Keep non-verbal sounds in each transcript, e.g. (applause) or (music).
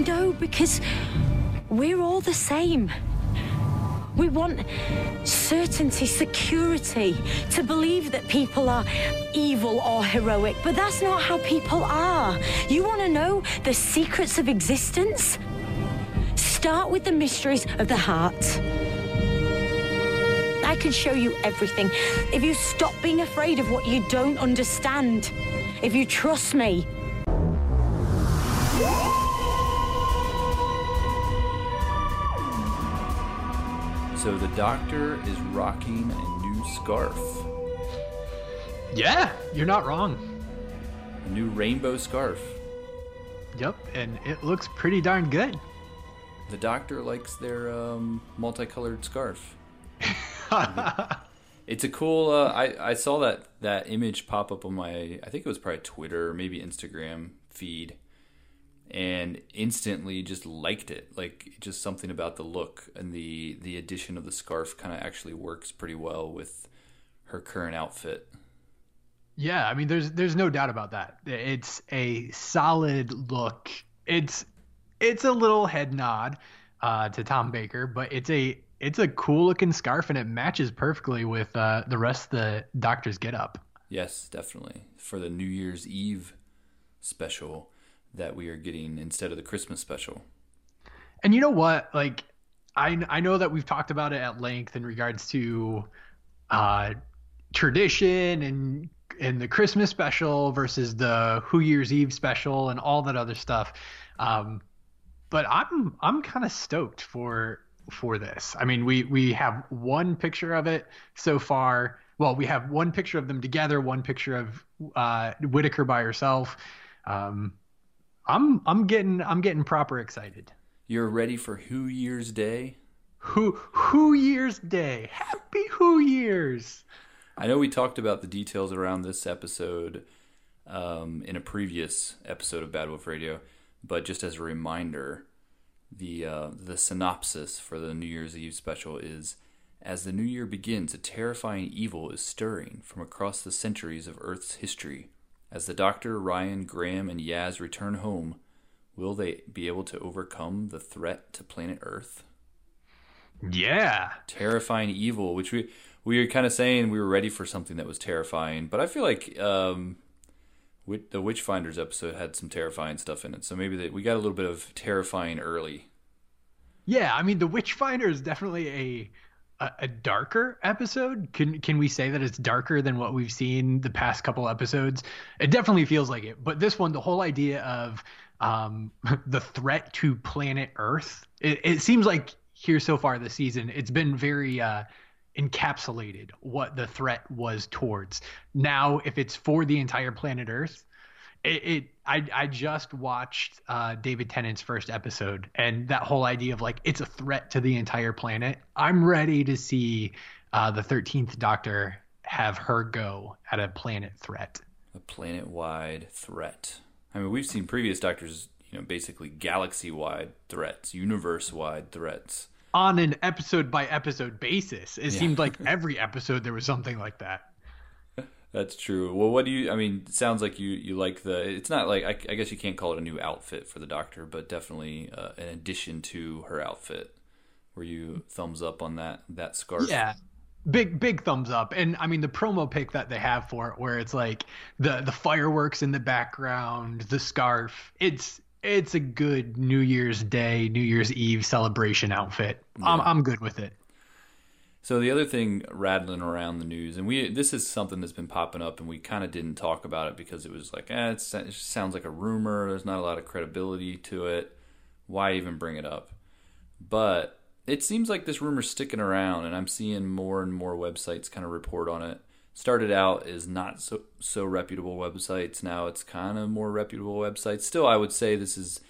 I know, because we're all the same. We want certainty, security, to believe that people are evil or heroic, but that's not how people are. You want to know the secrets of existence? Start with the mysteries of the heart. I can show you everything if you stop being afraid of what you don't understand. If you trust me. So the doctor is rocking a new scarf, Yeah, you're not wrong. a new rainbow scarf. Yep, and it looks pretty darn good. The doctor likes their um, multicolored scarf. (laughs) It's a cool. Uh, I I saw that that image pop up on my. I think it was probably Twitter or maybe Instagram feed, and instantly just liked it. Like just something about the look and the the addition of the scarf kind of actually works pretty well with her current outfit. Yeah, I mean, there's there's no doubt about that. It's a solid look. It's it's a little head nod uh, to Tom Baker, but it's a it's a cool looking scarf and it matches perfectly with uh, the rest of the Doctor's get up. Yes, definitely for the New Year's Eve special that we are getting instead of the Christmas special. And you know what? Like, I I know that we've talked about it at length in regards to uh, tradition and and the Christmas special versus the Who Year's Eve special and all that other stuff. Um, but I'm I'm kind of stoked for for this. I mean, we we have one picture of it so far. Well, we have one picture of them together, one picture of uh, Whittaker by herself. Um, I'm I'm getting I'm getting proper excited. You're ready for Who Year's Day? Who Who Year's Day. Happy Who Years. I know we talked about the details around this episode um, in a previous episode of Bad Wolf Radio, but just as a reminder, the uh, the synopsis for the New Year's Eve special is: As the new year begins, a terrifying evil is stirring from across the centuries of Earth's history. As the Doctor, Ryan, Graham, and Yaz return home, will they be able to overcome the threat to planet Earth? Yeah. terrifying evil, which we we were kind of saying we were ready for something that was terrifying, but I feel like um, the Witchfinders episode had some terrifying stuff in it, so maybe they, we got a little bit of terrifying early. Yeah, I mean the Witchfinder is definitely a, a darker episode. Can can we say that it's darker than what we've seen the past couple episodes? It definitely feels like it. But this one, the whole idea of um, (laughs) the threat to planet Earth, it, it seems like here so far this season, it's been very uh, encapsulated what the threat was towards. Now, if it's for the entire planet Earth, it, it I I just watched uh, David Tennant's first episode, and that whole idea of like it's a threat to the entire planet. I'm ready to see uh, the Thirteenth Doctor have her go at a planet threat. A planet wide threat. I mean, we've seen previous Doctors, you know, basically galaxy wide threats, universe wide threats. On an episode by episode basis, it seemed like (laughs) every episode there was something like that. That's true. Well, what do you? I mean, it sounds like you you like the. It's not like I, I guess you can't call it a new outfit for the Doctor, but definitely uh, an addition to her outfit. Were you thumbs up on that that scarf? Yeah. Big big thumbs up. And I mean the promo pic that they have for it where it's like the the fireworks in the background, the scarf. It's it's a good New Year's Day, New Year's Eve celebration outfit. I'm I'm good with it. So the other thing rattling around the news, and we this is something that's been popping up, and we kind of didn't talk about it because it was like, eh, it sounds like a rumor. There's not a lot of credibility to it. Why even bring it up? But it seems like this rumor's sticking around, and I'm seeing more and more websites kind of report on it. Started out as not so so reputable websites. Now it's kind of more reputable websites. Still, I would say this is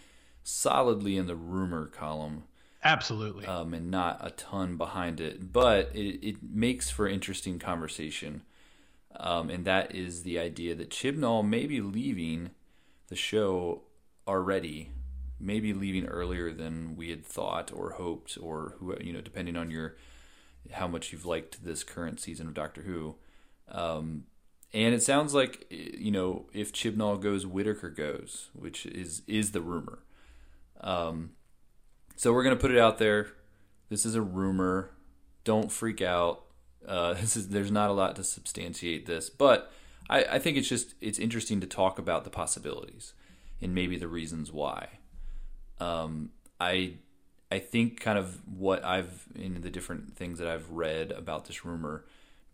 solidly in the rumor column Absolutely. um, and not a ton behind it, but it, it makes for interesting conversation. Um, and that is the idea that Chibnall may be leaving the show already, maybe leaving earlier than we had thought or hoped, or who you know, depending on your how much you've liked this current season of Doctor Who. Um, and it sounds like you know if Chibnall goes, Whittaker goes, which is is the rumor. Um, so we're gonna put it out there. This is a rumor. Don't freak out. Uh, (laughs) this is there's not a lot to substantiate this, but I, I think it's just it's interesting to talk about the possibilities and maybe the reasons why. Um, I I think kind of what I've in the different things that I've read about this rumor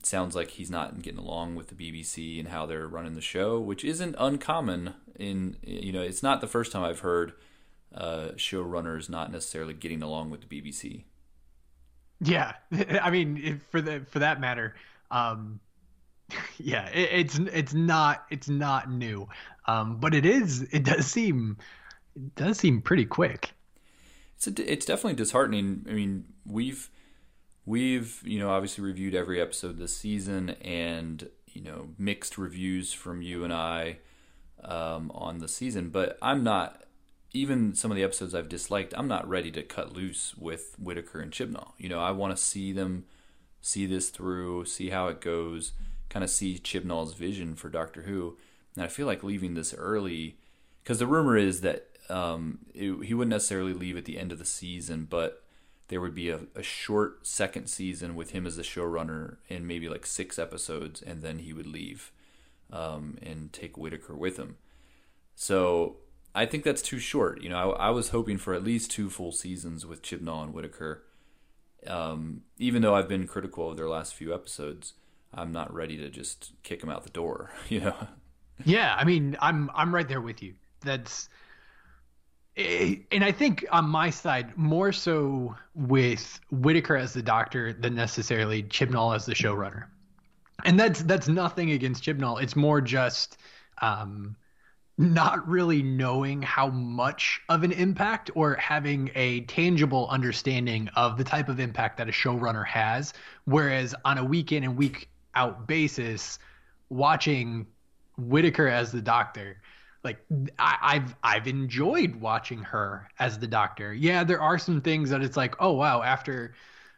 sounds like he's not getting along with the BBC and how they're running the show, which isn't uncommon. In you know, it's not the first time I've heard uh, showrunners not necessarily getting along with the BBC. Yeah, (laughs) I mean, for the for that matter, um, (laughs) yeah, it, it's it's not it's not new, um, but it is. It does seem it does seem pretty quick. It's a, it's definitely disheartening. I mean, we've we've you know obviously reviewed every episode this season, and you know mixed reviews from you and I um, on the season. But I'm not even some of the episodes I've disliked. I'm not ready to cut loose with Whittaker and Chibnall. You know, I want to see them see this through, see how it goes kind of see Chibnall's vision for Doctor Who. And I feel like leaving this early because the rumor is that um, it, he wouldn't necessarily leave at the end of the season, but there would be a, a, short second season with him as the showrunner in maybe like six episodes, and then he would leave um, and take Whittaker with him. So I think that's too short. You know, I, I was hoping for at least two full seasons with Chibnall and Whittaker. Um, even though I've been critical of their last few episodes, I'm not ready to just kick them out the door, (laughs) you know. Yeah, I mean, I'm I'm right there with you. That's eh, and I think on my side, more so with Whittaker as the doctor than necessarily Chibnall as the showrunner. And that's that's nothing against Chibnall. It's more just um, not really knowing how much of an impact or having a tangible understanding of the type of impact that a showrunner has. Whereas on a week in and week out basis watching Whittaker as the doctor. Like I, have I've enjoyed watching her as the doctor. Yeah, there are some things that it's like, oh wow, after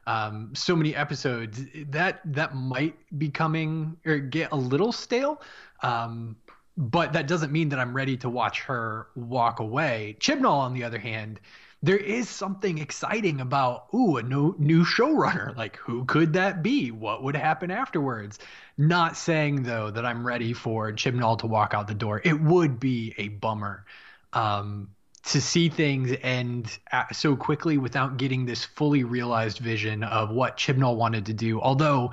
um, so many episodes, that that might be coming or get a little stale. Um, but that doesn't mean that I'm ready to watch her walk away. Chibnall, on the other hand, there is something exciting about ooh a new new showrunner. (laughs) Like who could that be? What would happen afterwards? Not saying though that i'm ready for chibnall to walk out the door. It would be a bummer um, to see things end so quickly without getting this fully realized vision of what chibnall wanted to do. Although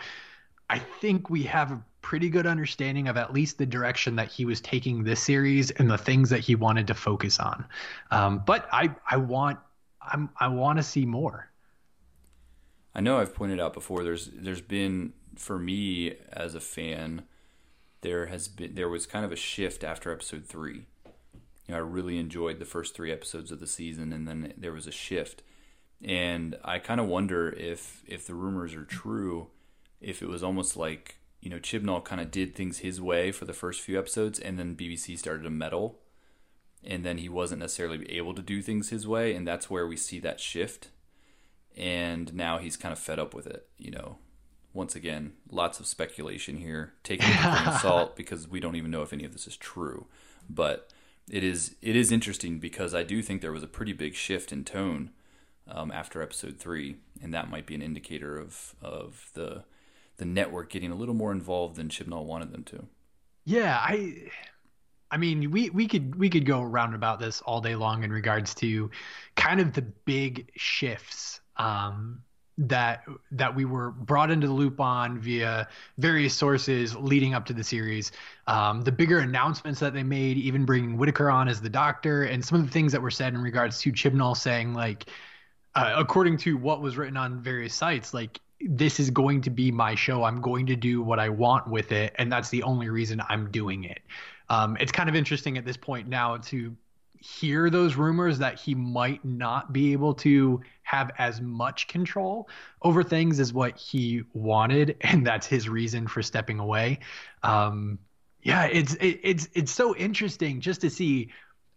i think we have a pretty good understanding of at least the direction that he was taking this series and the things that he wanted to focus on. Um, but I I want I'm I want to see more. I know I've pointed out before. There's there's been for me as a fan, there has been there was kind of a shift after episode three. You know, I really enjoyed the first three episodes of the season, and then there was a shift. And I kind of wonder if if the rumors are true, if it was almost like you know, Chibnall kind of did things his way for the first few episodes, and then BBC started to meddle, and then he wasn't necessarily able to do things his way, and that's where we see that shift. And now he's kind of fed up with it, you know. Once again, lots of speculation here. Take it with a salt because we don't even know if any of this is true. But it is it is interesting because I do think there was a pretty big shift in tone um, after episode three, and that might be an indicator of of the the network getting a little more involved than Chibnall wanted them to. Yeah, I I mean, we we could we could go around about this all day long in regards to kind of the big shifts um, that that we were brought into the loop on via various sources leading up to the series. Um, the bigger announcements that they made, even bringing Whittaker on as the Doctor, and some of the things that were said in regards to Chibnall saying like. Uh, according to what was written on various sites, like this is going to be my show. I'm going to do what I want with it, and that's the only reason I'm doing it. Um, it's kind of interesting at this point now to hear those rumors that he might not be able to have as much control over things as what he wanted, (laughs) and that's his reason for stepping away. Um, yeah, it's it, it's it's so interesting just to see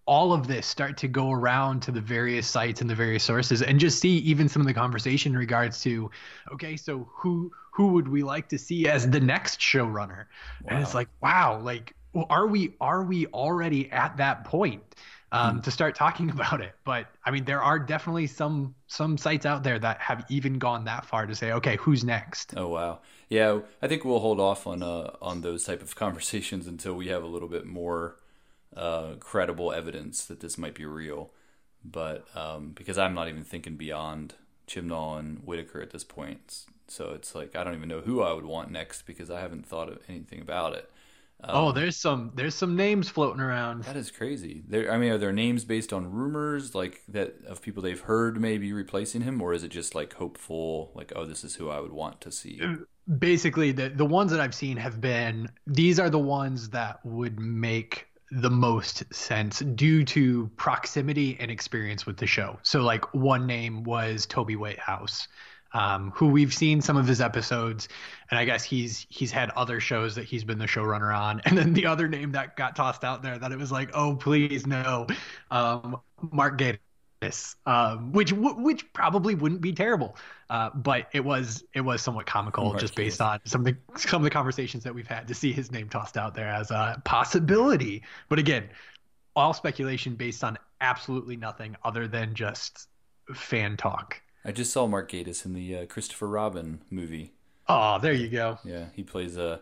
all of this start to go around to the various sites and the various sources and just see even some of the conversation in regards to okay so who who would we like to see as the next showrunner wow. and it's like wow like well, are we are we already at that point um, to start talking (laughs) about it. But I mean, there are definitely some some sites out there that have even gone that far to say, okay, who's next? Oh wow, yeah. I think we'll hold off on uh, on those type of (laughs) conversations until we have a little bit more uh, credible evidence that this might be real. But um, because I'm not even thinking beyond Chibnall and Whittaker at this point, so it's like I don't even know who I would want next because I haven't thought of anything about it. Um, oh, there's some there's some names floating around. That is crazy. There, I mean, are there names based on rumors like that of people they've heard maybe replacing him, or is it just like hopeful, like oh, this is who I would want to see? Uh, basically, the the ones that I've seen have been these are the ones that would make the most sense due to proximity and experience with the show. So, like one name was Toby Whitehouse um, who we've seen some of his episodes, and I guess he's he's had other shows that he's been the showrunner on. (laughs) And then the other name that got tossed out there that it was like, oh please no, um, Mark Gatiss, um, which which probably wouldn't be terrible, uh, but it was it was somewhat comical just based on some of the some of the conversations that we've had to see his name tossed out there as a possibility. But again, all speculation based on absolutely nothing other than just fan talk. I just saw Mark Gatiss in the uh, Christopher Robin movie. Oh, there you go. Yeah, he plays a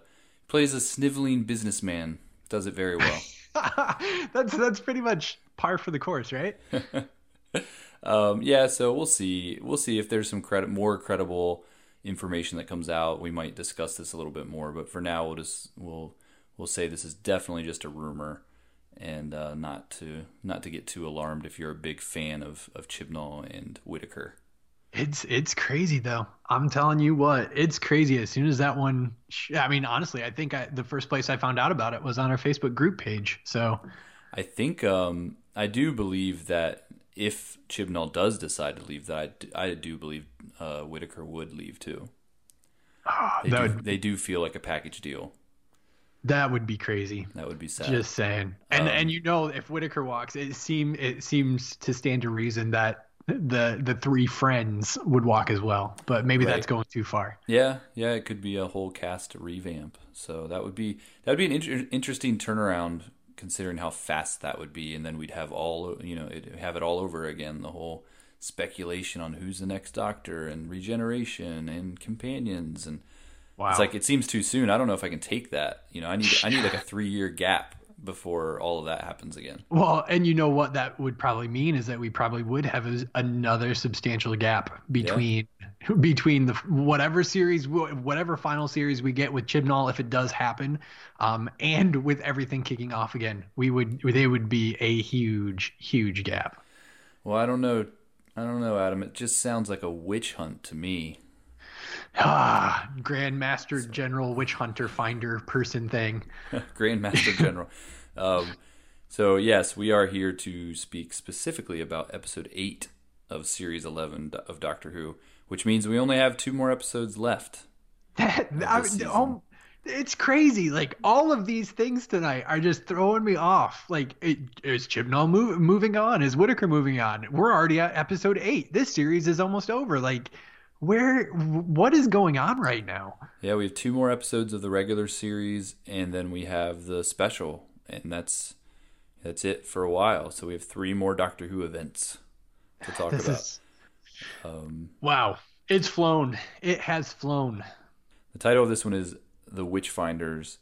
plays a sniveling businessman. Does it very well. (laughs) that's that's pretty much par for the course, right? (laughs) (laughs) um, yeah, so we'll see. We'll see if there's some credit, more credible information that comes out. We might discuss this a little bit more, but for now, we'll just we'll we'll say this is definitely just a rumor, and uh, not to not to get too alarmed if you're a big fan of of Chibnall and Whittaker. It's it's crazy though. I'm telling you what, it's crazy. As soon as that one, I mean, honestly, I think I, the first place I found out about it was on our Facebook group page. So, I think um, I do believe that if Chibnall does decide to leave, that I, I do believe uh, Whittaker would leave too. Oh, they, do, would, they do feel like a package deal. That would be crazy. That would be sad. Just saying. And um, and you know, if Whittaker walks, it seem it seems to stand to reason that the the three friends would walk as well, but maybe right. that's going too far. Yeah, yeah, it could be a whole cast revamp. So that would be that would be an inter- interesting turnaround considering how fast that would be, and then we'd have all you know have it all over again. The whole speculation on who's the next Doctor and regeneration and companions and. Wow. It's like it seems too soon. I don't know if I can take that. You know, I need I need like a three year gap before all of that happens again. Well, and you know what that would probably mean is that we probably would have another substantial gap between yeah. Between the whatever series, whatever final series we get with Chibnall, if it does happen, um, and with everything kicking off again. We would they would be a huge, huge gap. Well, I don't know. I don't know, Adam. It just sounds like a witch hunt to me. Ah, Grandmaster General Witch Hunter Finder person thing. (laughs) Grandmaster General. um, so, yes, we are here to speak specifically about episode 8 of series 11 of Doctor Who, which means we only have two more episodes left. (laughs) That, I, oh, it's crazy. Like, all of these things tonight are just throwing me off. Like, it, is Chibnall move, moving on? Is Whittaker moving on? We're already at episode 8. This series is almost over. Like, where what is going on right now yeah we have two more episodes of the regular series and then we have the special and that's that's it for a while so we have three more doctor who events to talk this about is... um, wow it's flown it has flown the title of this one is the witchfinders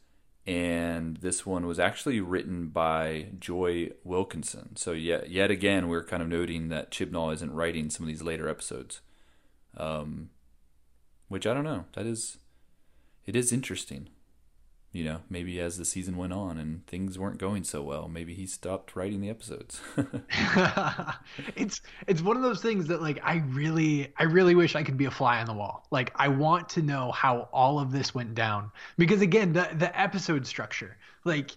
and this one was actually written by Joy Wilkinson. So yet, yet again, we're kind of noting that Chibnall isn't writing some of these later episodes. Um, which I don't know. That is, it is interesting. You know, maybe as the season went on and things weren't going so well, maybe he stopped writing the episodes. (laughs) (laughs) it's it's one of those things that like I really I really wish I could be a fly on the wall. Like I want to know how all of this went down because again, the the episode structure. Like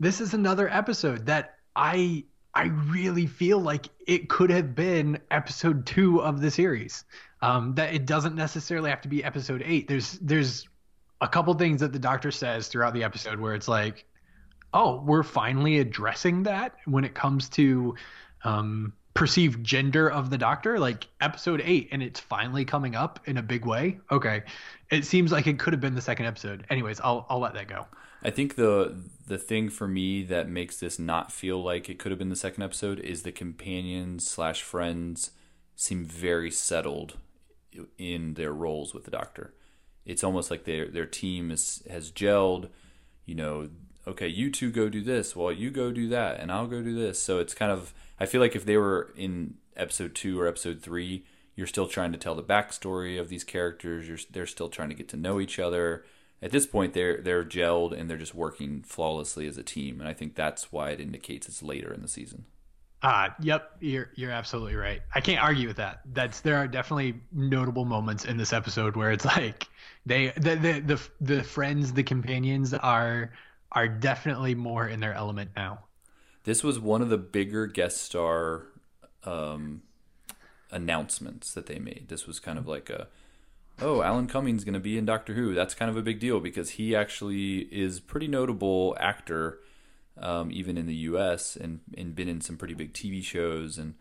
this is another episode that I I really feel like it could have been episode 2 of the series um, that it doesn't necessarily have to be episode eight. There's there's a couple things that the doctor says throughout the episode where it's like, oh, we're finally addressing that when it comes to um, perceived gender of the doctor. Like episode eight, and it's finally coming up in a big way. Okay, it seems like it could have been the second episode. Anyways, I'll I'll let that go. I think the the thing for me that makes this not feel like it could have been the second episode is the companions slash friends seem very settled in their roles with the Doctor. It's almost like their their team is has gelled. You know, okay, you two go do this, well, you go do that, and I'll go do this. So it's kind of I feel like if they were in episode two or episode three, you're still trying to tell the backstory of these characters. You're they're still trying to get to know each other. At this point, they're they're gelled and they're just working flawlessly as a team, and I think that's why it indicates it's later in the season. Uh, yep, you're you're absolutely right. I can't argue with that. That's there are definitely notable moments in this episode where it's like they the the the, the friends, the companions are are definitely more in their element now. This was one of the bigger guest star um, announcements that they made. This was kind of like a oh, Alan Cumming's going to be in Doctor Who. That's kind of a big deal because he actually is pretty notable actor um, even in the U.S. and and been in some pretty big TV shows and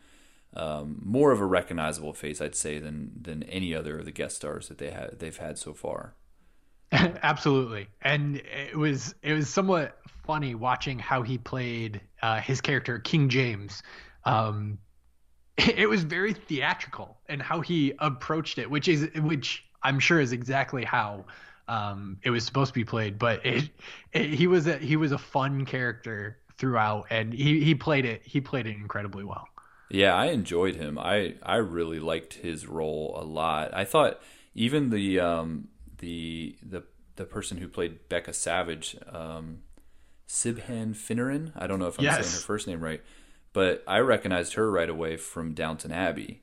um, more of a recognizable face, I'd say, than than any other of the guest stars that they had they've had so far. (laughs) Absolutely, and it was it was somewhat funny watching how he played uh, his character King James. Um, (laughs) it was very theatrical and how he approached it, which is which I'm sure is exactly how um, it was supposed to be played, but it, it, he was a he was a fun character throughout, and he, he played it he played it incredibly well. Yeah, I enjoyed him. I I really liked his role a lot. I thought even the um, the the the person who played Becca Savage, um, Siobhan Finneran. I don't know if I'm yes. saying her first name right, but I recognized her right away from Downton Abbey,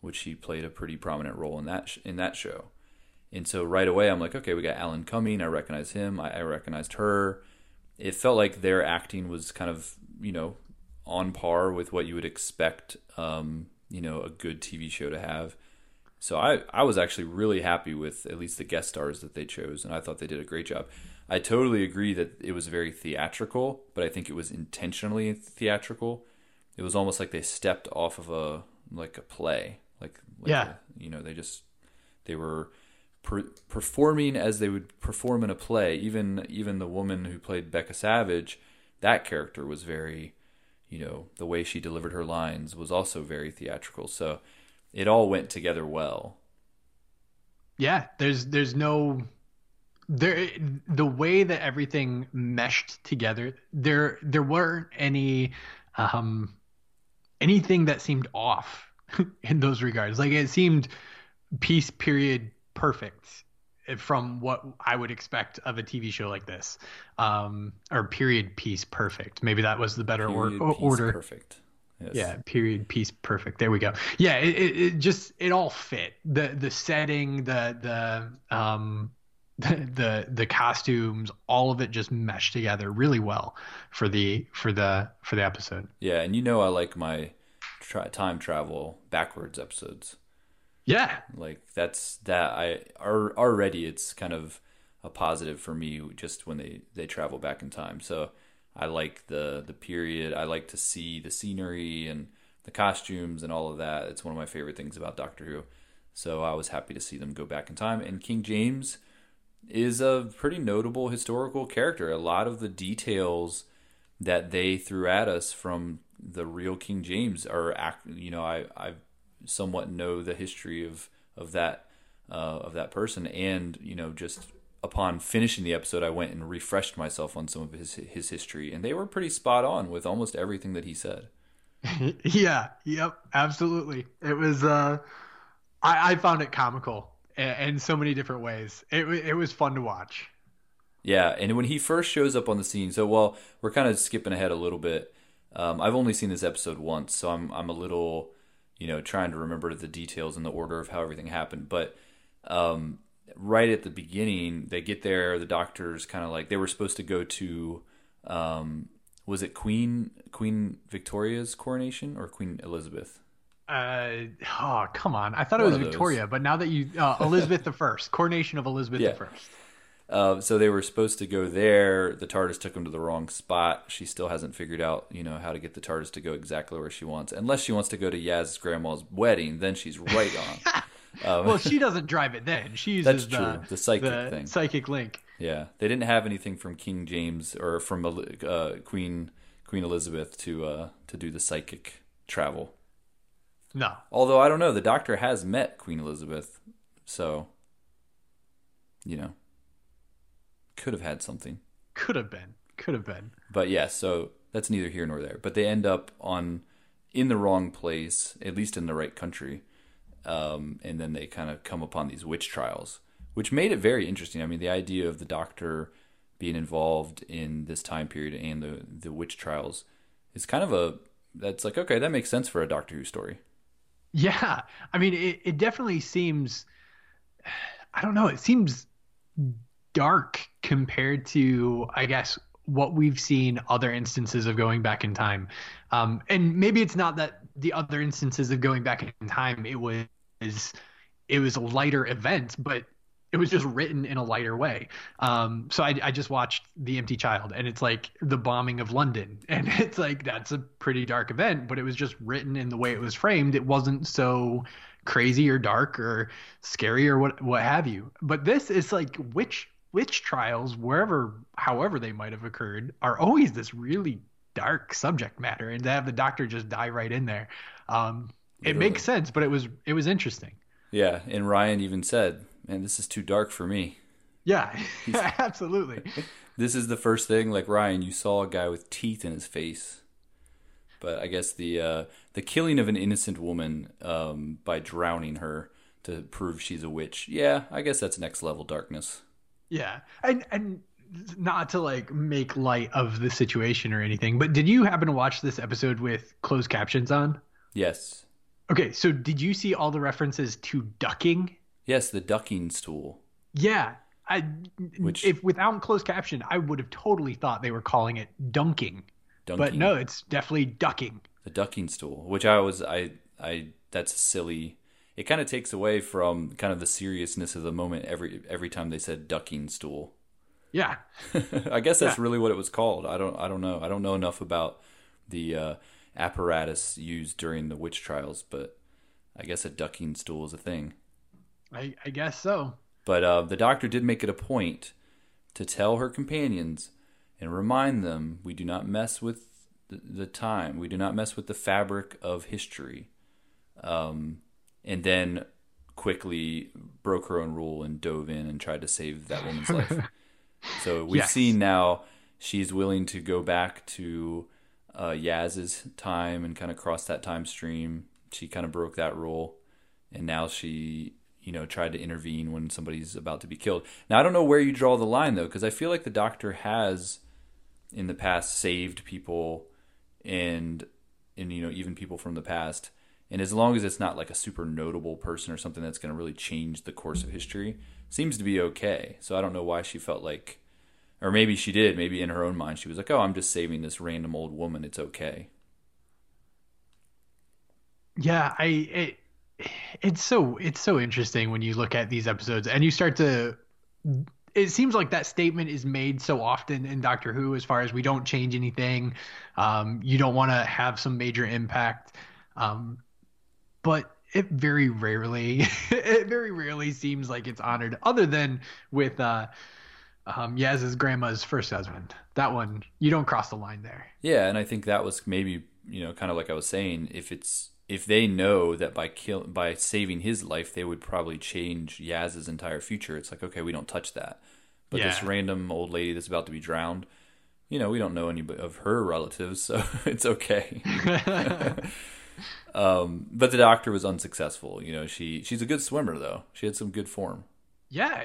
which she played a pretty prominent role in that sh- in that show. And so right away, I'm like, okay, we got Alan Cumming. I recognize him. I, I recognized her. It felt like their acting was kind of, you know, on par with what you would expect, um, you know, a good TV show to have. So I, I was actually really happy with at least the guest stars that they chose, and I thought they did a great job. I totally agree that it was very theatrical, but I think it was intentionally theatrical. It was almost like they stepped off of a like a play, like, like yeah, a, you know, they just they were per- performing as they would perform in a play. Even even the woman who played Becca Savage, that character was very, you know, the way she delivered her lines was also very theatrical. So it all went together well. Yeah, there's there's no there the way that everything meshed together there there weren't any um anything that seemed off (laughs) in those regards like it seemed piece period perfect from what I would expect of a TV show like this, um, or period piece perfect. Maybe that was the better or, order. Perfect. Yes. Yeah, period piece perfect. There we go. Yeah, it, it, it, just it all fit the the setting, the the um the, (laughs) the the costumes, all of it just meshed together really well for the for the for the episode. Yeah, and you know I like my tra- time travel backwards episodes. Yeah. Like that's that I are already it's kind of a positive for me just when they they travel back in time. So I like the the period. I like to see the scenery and the costumes and all of that. It's one of my favorite things about Doctor Who. So I was happy to see them go back in time. And King James is a pretty notable historical character. A lot of the details that they threw at us from the real King James are, you know, I I've somewhat know the history of of that uh, of that person, and you know, just upon finishing the episode, I went and refreshed myself on some of his his history, and they were pretty spot on with almost everything that he said. (laughs) yeah. Yep. Absolutely. It was. Uh, I, I found it comical in so many different ways. It it was fun to watch. Yeah, and when he first shows up on the scene, so well, we're kind of skipping ahead a little bit. Um, I've only seen this episode once, so I'm I'm a little you know, trying to remember the details and the order of how everything happened. But um, right at the beginning, they get there. The doctors kind of like they were supposed to go to, um, was it Queen Queen Victoria's coronation or Queen Elizabeth? Uh, oh come on! I thought One it was Victoria, but now that you uh, Elizabeth the First, coronation of Elizabeth yeah. the First. Uh, so they were supposed to go there. The TARDIS took them to the wrong spot. She still hasn't figured out, you know, how to get the TARDIS to go exactly where she wants. Unless she wants to go to Yaz's grandma's wedding, then she's right on. (laughs) Um, well, she doesn't drive it then. She uses that's true. The, the psychic the thing. Psychic link. Yeah, they didn't have anything from King James or from uh, Queen Queen Elizabeth to uh, to do the psychic travel. No. Although I don't know, the Doctor has met Queen Elizabeth, so you know, could have had something. Could have been. Could have been. But yeah, so that's neither here nor there. But they end up on in the wrong place, at least in the right country, um, and then they kind of come upon these witch trials, which made it very interesting. I mean, the idea of the Doctor being involved in this time period and the the witch trials is kind of a that's like okay, that makes sense for a Doctor Who story. Yeah, I mean, it, it definitely seems. I don't know. It seems dark compared to, I guess, what we've seen other instances of going back in time. Um, and maybe it's not that the other instances of going back in time it was it was a lighter event, but it was just written in a lighter way. Um, so I, I just watched The Empty Child, and it's like the bombing of London, (laughs) and it's like that's a pretty dark event, but it was just written in the way it was framed. It wasn't so crazy or dark or scary or what what have you. But this is like witch witch trials, wherever however they might have occurred, are always this really dark subject matter, and to have the doctor just die right in there, um, it makes sense. But it was it was interesting. Yeah, and Ryan even said, "Man, this is too dark for me." Yeah, (laughs) (laughs) absolutely. (laughs) this is the first thing, like Ryan, you saw a guy with teeth in his face but I guess the uh, the killing of an innocent woman um, by drowning her to prove she's a witch. Yeah, I guess that's next level darkness. Yeah, and and not to like make light of the situation or anything, but did you happen to watch this episode with closed captions on? Yes. Okay, so did you see all the references to ducking? Yes, the ducking stool. Yeah, I Which, if without closed caption, I would have totally thought they were calling it dunking. Dunking. But no, it's definitely ducking. The ducking stool, which I was, I, I, that's silly. It kind of takes away from kind of the seriousness of the moment every every time they said ducking stool. Yeah, (laughs) I guess that's yeah. really what it was called. I don't, I don't know. I don't know enough about the uh, apparatus used during the witch trials, but I guess a ducking stool is a thing. I, I guess so. But uh, the doctor did make it a point to tell her companions and remind them we do not mess with the, the time, we do not mess with the fabric of history. Um, and then quickly broke her own rule and dove in and tried to save that woman's life. (laughs) So we've yes. seen now she's willing to go back to uh, Yaz's time and kind of cross that time stream. She kind of broke that rule, and now she, you know, tried to intervene when somebody's about to be killed. Now I don't know where you draw the line though, because I feel like the Doctor has in the past saved people and and you know even people from the past and as long as it's not like a super notable person or something that's going to really change the course of history seems to be okay so i don't know why she felt like or maybe she did maybe in her own mind she was like oh i'm just saving this random old woman it's okay yeah i it, it's so it's so interesting when you look at these episodes and you start to it seems like that statement is made so often in Doctor Who as far as we don't change anything. Um, you don't want to have some major impact. Um, but it very rarely, (laughs) it very rarely seems like it's honored other than with, uh, um, Yaz's grandma's first husband. That one, you don't cross the line there. Yeah. And I think that was maybe, you know, kind of like I was saying, if it's, if they know that by kill by saving his life they would probably change Yaz's entire future, it's like okay, we don't touch that. But yeah. this random old lady that's about to be drowned, you know, we don't know any of her relatives, (laughs) so it's okay. (laughs) um, but the doctor was unsuccessful. You know, she she's a good swimmer though. She had some good form. Yeah,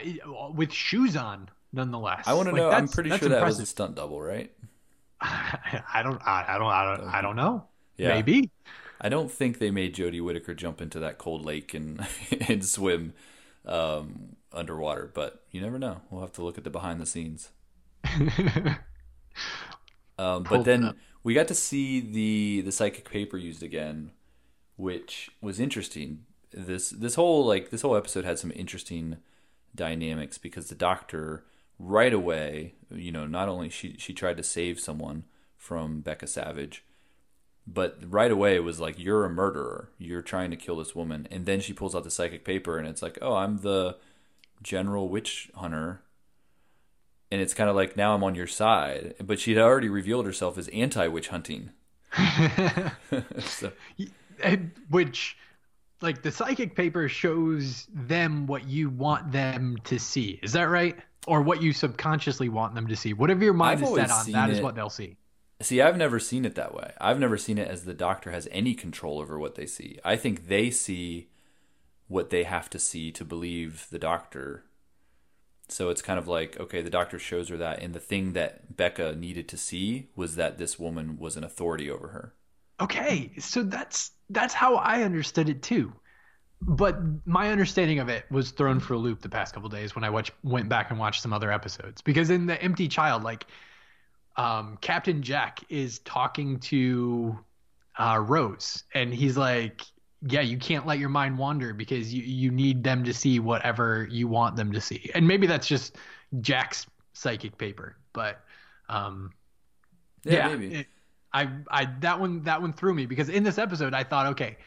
with shoes on, nonetheless. I want to like, know. I'm pretty sure that was a stunt double, right? (laughs) I don't. I, I don't. I don't. I don't know. Yeah. Maybe. I don't think they made Jodie Whittaker jump into that cold lake and (laughs) and swim um, underwater, but you never know. We'll have to look at the behind the scenes. (laughs) um, but then we got to see the the psychic paper used again, which was interesting. This this whole like this whole episode had some interesting dynamics because the doctor right away, you know, not only she she tried to save someone from Becca Savage, but right away it was like you're a murderer you're trying to kill this woman and then she pulls out the psychic paper and it's like oh i'm the general witch hunter and it's kind of like now I'm on your side. But she had already revealed herself as anti witch hunting. (laughs) (laughs) so. Which, like, the psychic paper shows them what you want them to see. Is that right? Or what you subconsciously want them to see. Whatever your mind I've is set on, that it, is what they'll see. See, I've never seen it that way. I've never seen it as the doctor has any control over what they see. I think they see what they have to see to believe the doctor. So it's kind of like, okay, the doctor shows her that, and the thing that Becca needed to see was that this woman was an authority over her. Okay, so that's that's how I understood it too. But my understanding of it was thrown for a loop the past couple days when I watch, went back and watched some other episodes. Because in the Empty Child, like um, Captain Jack is talking to uh, Rose, and he's like, "Yeah, you can't let your mind wander because you you need them to see whatever you want them to see." And maybe that's just Jack's psychic paper, but um, yeah, yeah it, I I that one that one threw me because in this episode I thought, okay,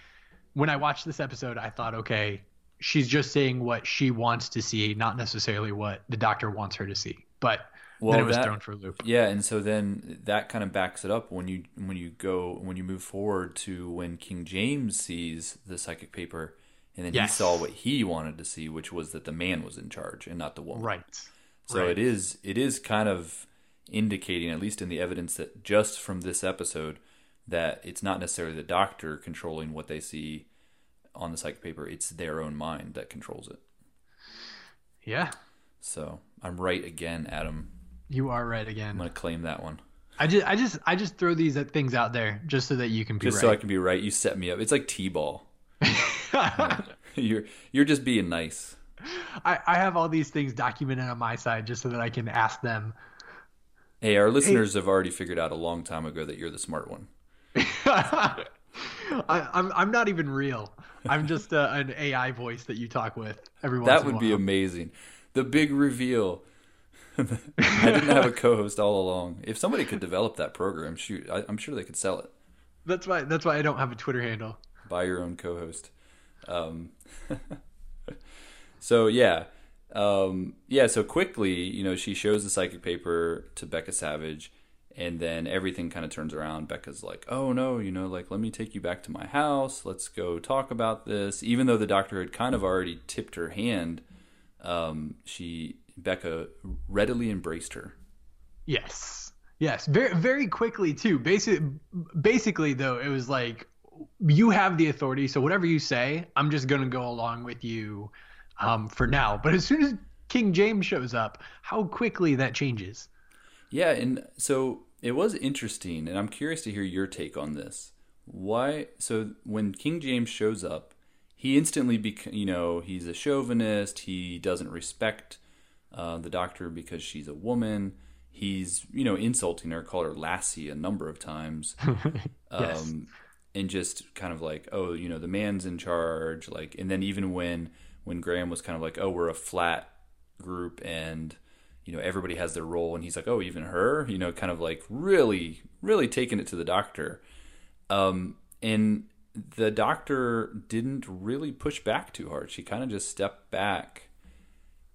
when I watched this episode, I thought, okay, she's just saying what she wants to see, not necessarily what the doctor wants her to see. But well, then it was that, thrown for a loop. Yeah, and so then that kind of backs it up when you when you go when you move forward to when King James sees the psychic paper, and then yes. he saw what he wanted to see, which was that the man was in charge and not the woman. Right. So right. it is it is kind of indicating, at least in the evidence that just from this episode, that it's not necessarily the doctor controlling what they see on the psychic paper; it's their own mind that controls it. Yeah. So I'm right again, Adam. You are right again. I'm gonna claim that one. I just, I just, I just throw these uh, things out there just so that you can be just right. so I can be right. You set me up. It's like t-ball. (laughs) (laughs) you're, you're just being nice. I, I have all these things documented on my side just so that I can ask them. Hey, our listeners hey. have already figured out a long time ago that you're the smart one. (laughs) I, am I'm, I'm not even real. I'm just uh, an AI voice that you talk with every once. That would be amazing. The big reveal. (laughs) I didn't have a co-host all along. If somebody could develop that program, shoot, I, am sure they could sell it. That's why. That's why I don't have a Twitter handle. Buy your own co-host. Um, (laughs) so yeah, um, yeah. So quickly, you know, she shows the psychic paper to Becca Savage, and then everything kind of turns around. Becca's like, "Oh no, you know, like let me take you back to my house. Let's go talk about this." Even though the doctor had kind of already tipped her hand, um, she Becca readily embraced her. Yes. Yes, very very quickly too. Basically basically though, it was like you have the authority, so whatever you say, I'm just to go along with you um, for now. But as soon as King James shows up, how quickly that changes. Yeah, and so it was interesting, and I'm curious to hear your take on this. Why? So when King James shows up, he instantly, bec- you know, he's a chauvinist. He doesn't respect uh, the doctor because she's a woman. He's you know insulting her, called her lassie a number of times, (laughs) yes. um, and just kind of like oh you know the man's in charge. Like and then even when when Graham was kind of like oh we're a flat group and you know everybody has their role and he's like oh even her you know kind of like really really taking it to the doctor um and the doctor didn't really push back too hard she kind of just stepped back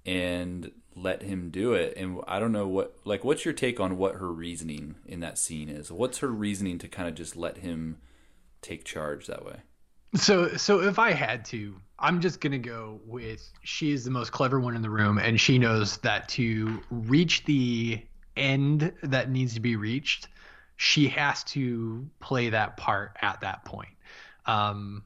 and let him do it. And I don't know what like what's your take on what her reasoning in that scene is? What's her reasoning to kind of just let him take charge that way? So so if I had to, I'm just going to go with she is the most clever one in the room and she knows that to reach the end that needs to be reached, she has to play that part at that point. Um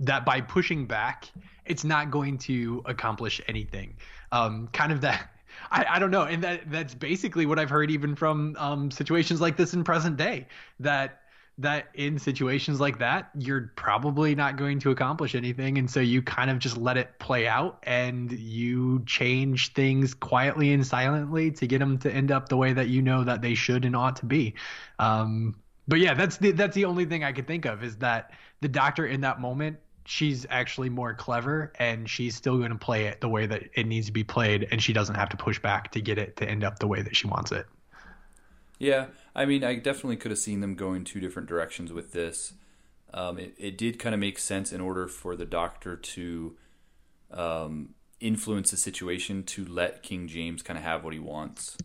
that by pushing back, it's not going to accomplish anything. Um, kind of that. (laughs) I, I don't know, and that that's basically what I've heard even from um, situations like this in present day. That that in situations like that, you're probably not going to accomplish anything, and so you kind of just let it play out, and you change things quietly and silently to get them to end up the way that you know that they should and ought to be. Um, but yeah, that's the that's the only thing I could think of is that the doctor in that moment she's actually more clever and she's still going to play it the way that it needs to be played and she doesn't have to push back to get it to end up the way that she wants it. Yeah, I mean, I definitely could have seen them going two different directions with this. Um, it, it did kind of make sense in order for the doctor to um, influence the situation to let King James kind of have what he wants,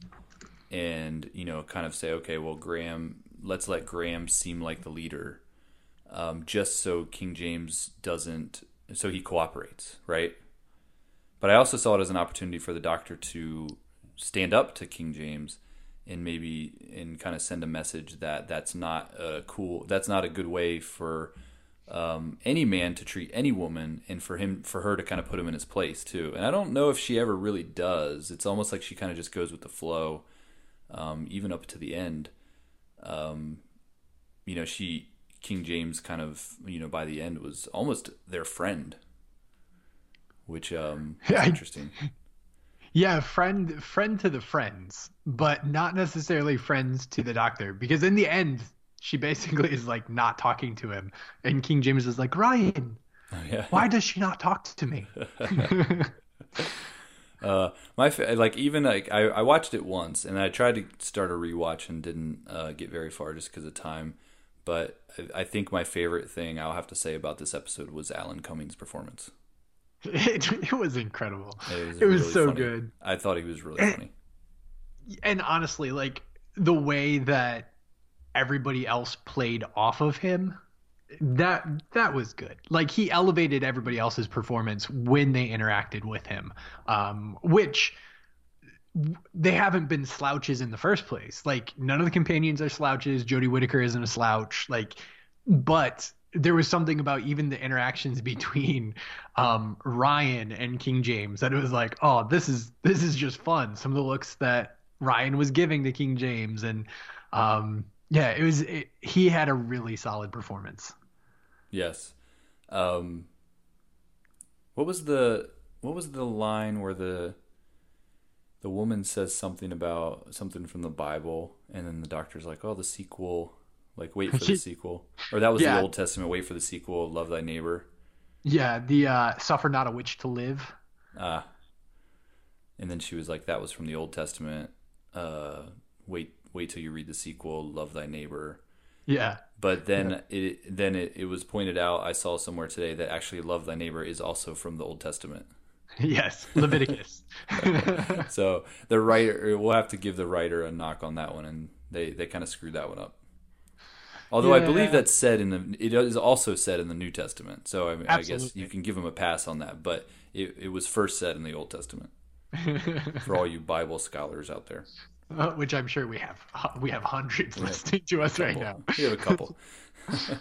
and you know, kind of say, okay, well, Graham, let's let Graham seem like the leader, um, just so King James doesn't, so he cooperates, right? But I also saw it as an opportunity for the Doctor to stand up to King James and maybe and kind of send a message that that's not a cool that's not a good way for um, any man to treat any woman and for him for her to kind of put him in his place too. And i don't know if she ever really does. It's almost like she kind of just goes with the flow um, even up to the end. Um, you know she king james kind of you know by the end was almost their friend which um (laughs) is interesting Yeah, friend friend to the friends, but not necessarily friends to the doctor because in the end she basically is like not talking to him and King James is like, "Ryan, oh, yeah. why does she not talk to me?" (laughs) (laughs) uh my like even like I, I watched it once and I tried to start a rewatch and didn't uh, get very far just because of time. But I, I think my favorite thing I'll have to say about this episode was Alan Cummings' performance. It, it was incredible. It was, It was really so funny. good. I thought he was really And- funny. And honestly, like the way that everybody else played off of him, that that was good. Like he elevated everybody else's performance when they interacted with him, um, which they haven't been slouches in the first place. Like none of the companions are slouches. Jodie Whittaker isn't a slouch. Like, but there was something about even the interactions (laughs) between um, Ryan and King James that it was like, oh, this is this is just fun. Some of the looks that Ryan was giving to King James, and um, yeah, it was. It, he had a really solid performance. Yes. Um, what was the what was the line where the the woman says something about something from the Bible, and then the doctor's like, "Oh, the sequel." Like, wait for the sequel, or that was Yeah. the Old Testament. Wait for the sequel. Love thy neighbor. Yeah, the uh, "Suffer not a witch to live." Ah. And then she was like, "That was from the Old Testament. Uh, wait, wait till you read the sequel. Love thy neighbor." Yeah, But then it then it, it was pointed out. I saw somewhere today that actually "Love thy neighbor" is also from the Old Testament. (laughs) yes, Leviticus. (laughs) So the writer, we'll have to give the writer a knock on that one, and they they kind of screwed that one up. Although I believe Yeah. that's said in the, it is also said in the New Testament. So I, mean, I guess you can give them a pass on that. But it, it was first said in the Old Testament (laughs) for all you Bible scholars out there. Uh, which I'm sure we have. We have hundreds listening to us right now. We have a couple. (laughs)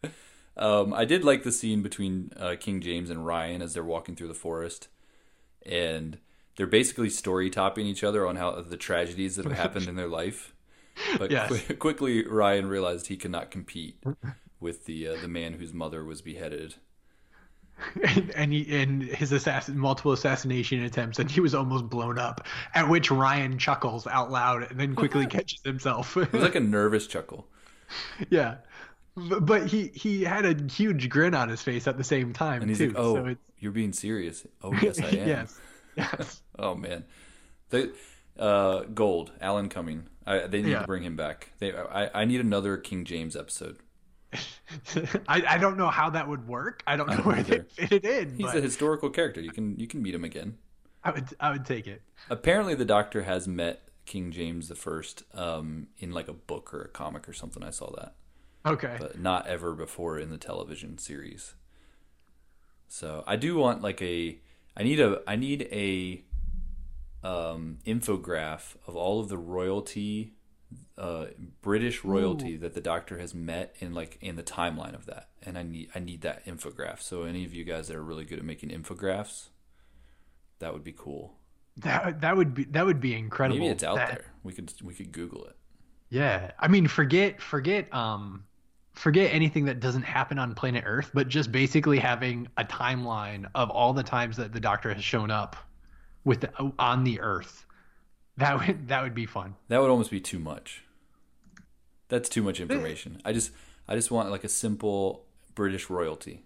(laughs) um, I did like the scene between uh, King James and Ryan as they're walking through the forest, and they're basically story topping each other on how the tragedies that have happened in their life. But Yes. qui- quickly, Ryan realized he could not compete with the uh, the man whose mother was beheaded. and, and he and his assassin multiple assassination attempts and he was almost blown up at which ryan chuckles out loud and then quickly (laughs) catches himself It was like a nervous chuckle. yeah but, but he he had a huge grin on his face at the same time And he's too like, "Oh, so you're being serious? Oh, (laughs) yes, I am." yes yes (laughs) Oh man, the uh, Gold, Alan Cumming. I, they need Yeah. to bring him back. They, I, I need another King James episode. (laughs) I, I don't know how that would work i don't know don't where they fit it in He's but a historical character. You can you can meet him again. i would i would take it Apparently, the Doctor has met King James the First um, in like a book or a comic or something. I saw that, okay but not ever before in the television series. So I do want like a. I need a. I need a. Um, infograph of all of the royalty, uh, British royalty that the Doctor has met in like in the timeline of that, and I need I need that infograph. So any of you guys that are really good at making infographs, that would be cool. that that would be that would be incredible Maybe it's out That- there. We could we could Google it. Yeah, I mean, forget forget um forget anything that doesn't happen on planet Earth, but just basically having a timeline of all the times that the Doctor has shown up with the, on the Earth. That would that would be fun. That would almost be too much. That's too much information. I just I just want like a simple British royalty.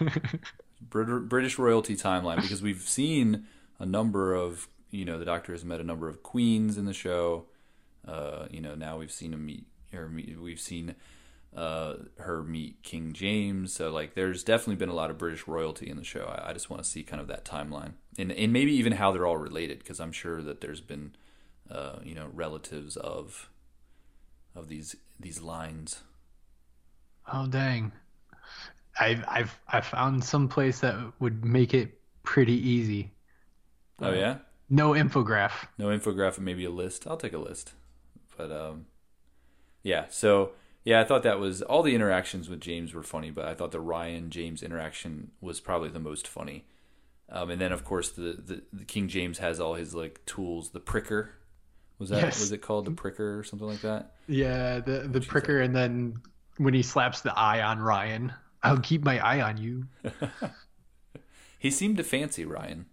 (laughs) Brit- British royalty timeline because we've seen a number of you know the Doctor has met a number of queens in the show. Uh, you know now we've seen him meet or meet, we've seen uh, her meet King James. So like, there's definitely been a lot of British royalty in the show. I, I just want to see kind of that timeline, and and maybe even how they're all related, because I'm sure that there's been, uh, you know, relatives of of these these lines. Oh dang! I've I've I found some place that would make it pretty easy. Oh yeah. No infograph. No infograph, maybe a list. I'll take a list. But um, yeah. So yeah, I thought that was all the interactions with James were funny, but I thought the Ryan James interaction was probably the most funny. Um, and then of course the, the, the King James has all his like tools. The pricker was that Yes. was it called the pricker or something like that? Yeah, the the pricker, and then when he slaps the eye on Ryan, I'll keep my eye on you. (laughs) He seemed to fancy Ryan.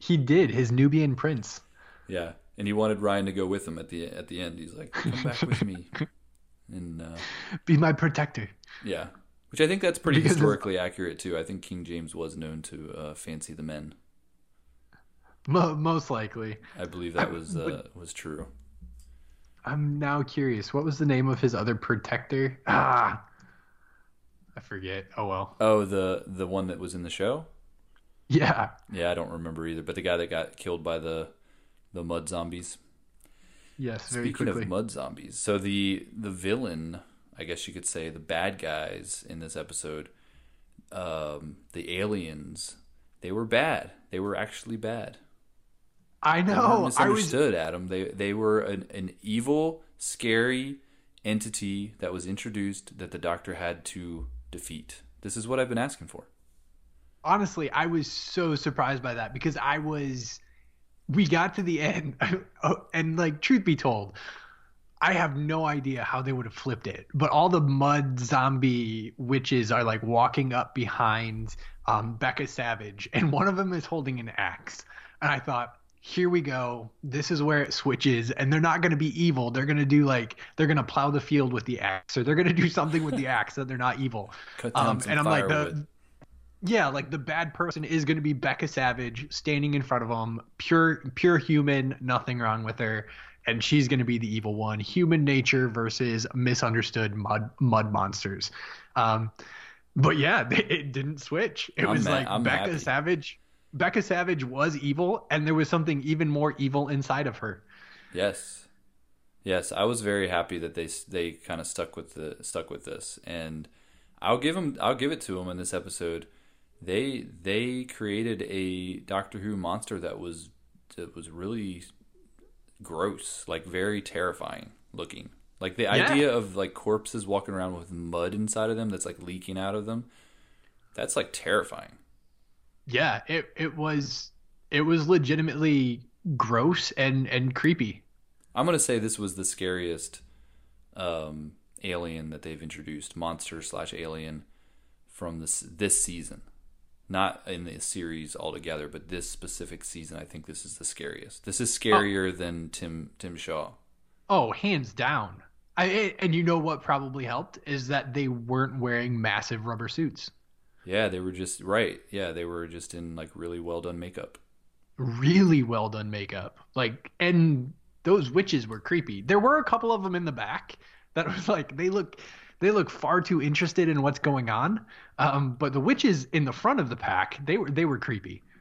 He did his Nubian prince. Yeah, and he wanted Ryan to go with him at the at the end. He's like, "Come back with me," (laughs) and uh, Be my protector. yeah, which I think that's pretty Because- historically accurate too. I think King James was known to uh, fancy the men. Mo- most likely. I believe that was uh, was true. I'm now curious. What was the name of his other protector? Ah, I forget. Oh well. Oh, the the one that was in the show. Yeah. Yeah, I don't remember either. But the guy that got killed by the the mud zombies. Yes. Very Speaking quickly. of mud zombies, so the the villain, I guess you could say, the bad guys in this episode, um, the aliens, they were bad. They were actually bad. I know. I was. misunderstood, Adam. They they were an, an evil, scary entity that was introduced that the Doctor had to defeat. This is what I've been asking for. honestly, I was so surprised by that because I was. We got to the end, (laughs) and like, truth be told, I have no idea how they would have flipped it. But all the mud zombie witches are like walking up behind um, Becca Savage, and one of them is holding an axe. And I thought, here we go. This is where it switches, and they're not going to be evil. They're going to do like they're going to plow the field with the axe, or they're going to do something with the axe that they're not evil. Um, and I'm like the yeah, like the bad person is going to be Becca Savage standing in front of them, pure pure human, nothing wrong with her, and she's going to be the evil one. Human nature versus misunderstood mud mud monsters. Um, but yeah, (laughs) it didn't switch. It I'm was ma- like I'm Becca happy. Savage. Becca Savage was evil, and there was something even more evil inside of her. Yes, yes, I was very happy that they they kind of stuck with the stuck with this, and I'll give them I'll give it to them in this episode. They they created a Doctor Who monster that was that was really gross, like very terrifying looking. Like the idea of like corpses walking around with mud inside of them that's like leaking out of them. That's like terrifying. Yeah, it it was it was legitimately gross and and creepy. I'm gonna say this was the scariest um, alien that they've introduced, monster slash alien, from this this season. Not in the series altogether, but this specific season. I think this is the scariest. This is oh. scarier than Tim Tim Shaw. Oh, hands down. I and you know what probably helped is that they weren't wearing massive rubber suits. Yeah, they were just right. Yeah, they were just in like really well done makeup. Really well done makeup. Like and those witches were creepy. There were a couple of them in the back that (laughs) was like they look they look far too interested in what's going on. Um, but the witches in the front of the pack, they were they were creepy. (laughs)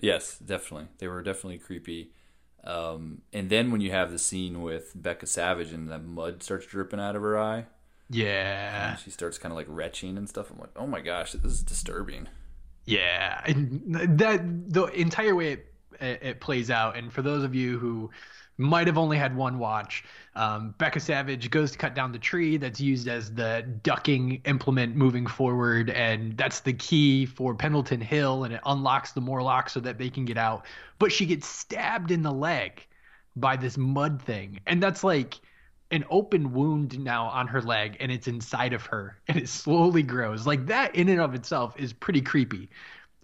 Yes, definitely. They were definitely creepy. Um, and then when you have the scene with Becca Savage and the mud starts dripping out of her eye, Yeah. she starts kind of like retching and stuff. I'm like, oh my gosh, this is disturbing. Yeah, and that the entire way it, it plays out, and for those of you who might have only had one watch, um, Becca Savage goes to cut down the tree that's used as the ducking implement moving forward, and that's the key for Pendleton Hill, and it unlocks the Morlock so that they can get out. But she gets stabbed in the leg by this mud thing, and that's like an open wound now on her leg and it's inside of her (laughs) and it slowly grows. Like that in and of itself is pretty creepy.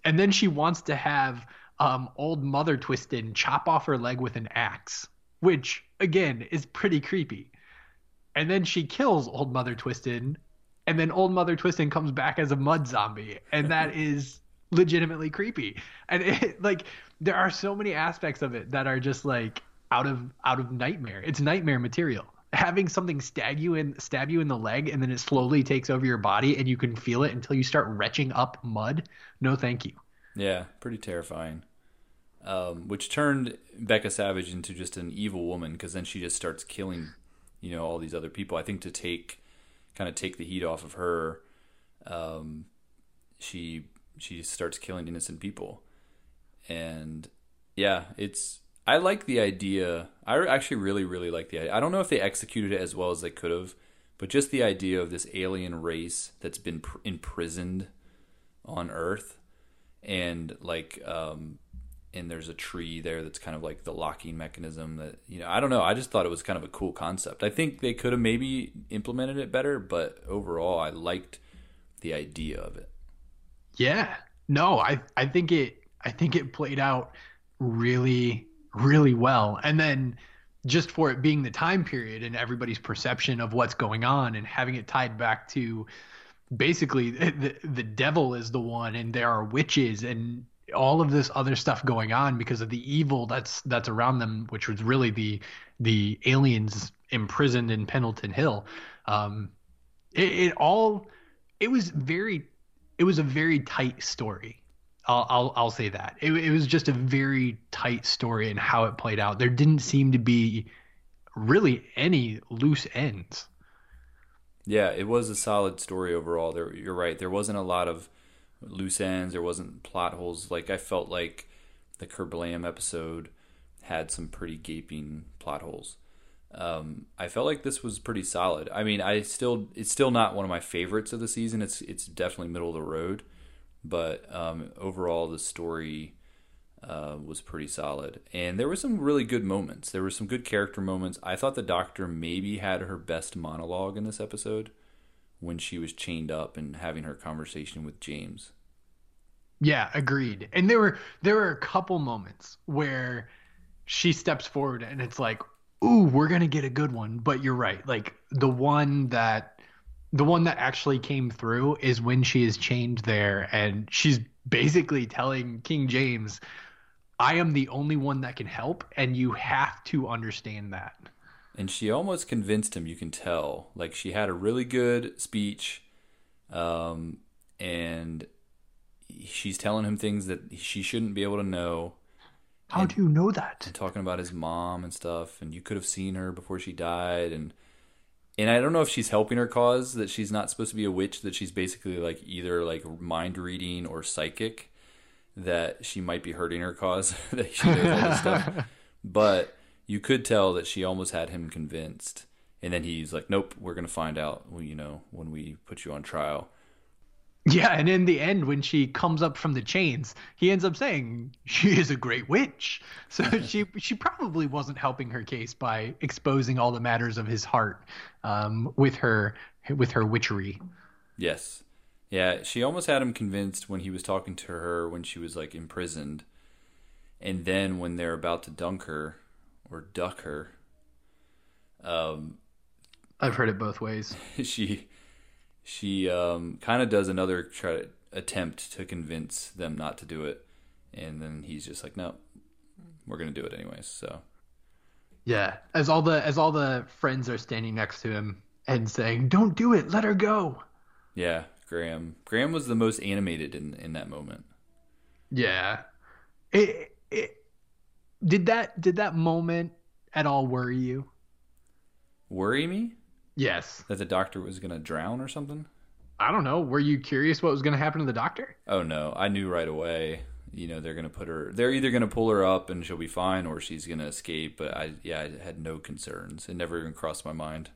And then she wants to have um, old mother Twiston chop off her leg with an axe which again is pretty creepy and then she kills old mother Twiston and then old mother Twiston comes back as a mud zombie and that (laughs) is legitimately creepy and it (laughs) like there are so many aspects of it that are just like out of out of nightmare it's nightmare material having something stab you in stab you in the leg and then it slowly takes over your body and you can feel it until you start retching up mud. No, thank you. Yeah, pretty terrifying. Um, which turned Becca Savage into just an evil woman because then she just starts killing, you know, all these other people. I think to take, kind of take the heat off of her, um, she she starts killing innocent people, and yeah, it's I like the idea. I actually really, really like the idea. I don't know if they executed it as well as they could have, but just the idea of this alien race that's been pr- imprisoned on Earth, and like, um, and there's a tree there that's kind of like the locking mechanism. That you know, I don't know. I just thought it was kind of a cool concept. I think they could have maybe implemented it better, but overall, I liked the idea of it. Yeah. No, I I think it I think it played out really really well. And then just for it being the time period and everybody's perception of what's going on and having it tied back to basically (laughs) the, the devil is the one and there are witches and all of this other stuff going on because of the evil that's that's around them which was really the the aliens imprisoned in Pendleton Hill um it, it all it was very it was a very tight story I'll, I'll, I'll say that it, it was just a very tight story and how it played out. There didn't seem to be really any loose ends. Yeah, it was a solid story overall. There, you're right. There wasn't a lot of loose ends. There wasn't plot holes. Like I felt like the Kerblam episode had some pretty gaping plot holes. Um, I felt like this was pretty solid. I mean, I still it's still not one of my favorites of the season. It's it's definitely middle of the road but um, overall the story uh, was pretty solid and there were some really good moments there were some good character moments i thought the doctor maybe had her best monologue in this episode when she was chained up and having her conversation with james. Yeah agreed. And there were there were a couple moments where she steps forward and it's like ooh we're gonna get a good one. But you're right. Like the one that the one that actually came through is when she is chained there and she's basically telling King James, I am the only one that can help, and you have to understand that. And she almost convinced him, you can tell. Like she had a really good speech, um, and she's telling him things that she shouldn't be able to know. How and, do you know that? And talking about his mom and stuff, and you could have seen her before she died, and and I don't know if she's helping her cause that she's not supposed to be a witch that she's basically like either like mind reading or psychic that she might be hurting her cause (laughs) that she knows all this stuff (laughs) but you could tell that she almost had him convinced and then he's like nope we're gonna find out Well, you know when we put you on trial yeah, and in the end, when she comes up from the chains, he ends up saying she is a great witch. So (laughs) she she probably wasn't helping her case by exposing all the matters of his heart um, with her with her witchery. Yes, yeah, she almost had him convinced when he was talking to her when she was like imprisoned, and then when they're about to dunk her or duck her. Um, I've heard it both ways. (laughs) she she um, kind of does another try attempt to convince them not to do it, and then he's just like, "No, we're gonna do it anyways." So, yeah, as all the as all the friends are standing next to him and saying, "Don't do it, let her go." Yeah, Graham. Graham was the most animated in in that moment. Yeah, it, it did that did that moment at all worry you? Worry me? Yes. That the doctor was going to drown or something? I don't know. Were you curious what was going to happen to the doctor? Oh no, I knew right away. You know, they're going to put her they're either going to pull her up and she'll be fine or she's going to escape, but I yeah, I had no concerns. It never even crossed my mind.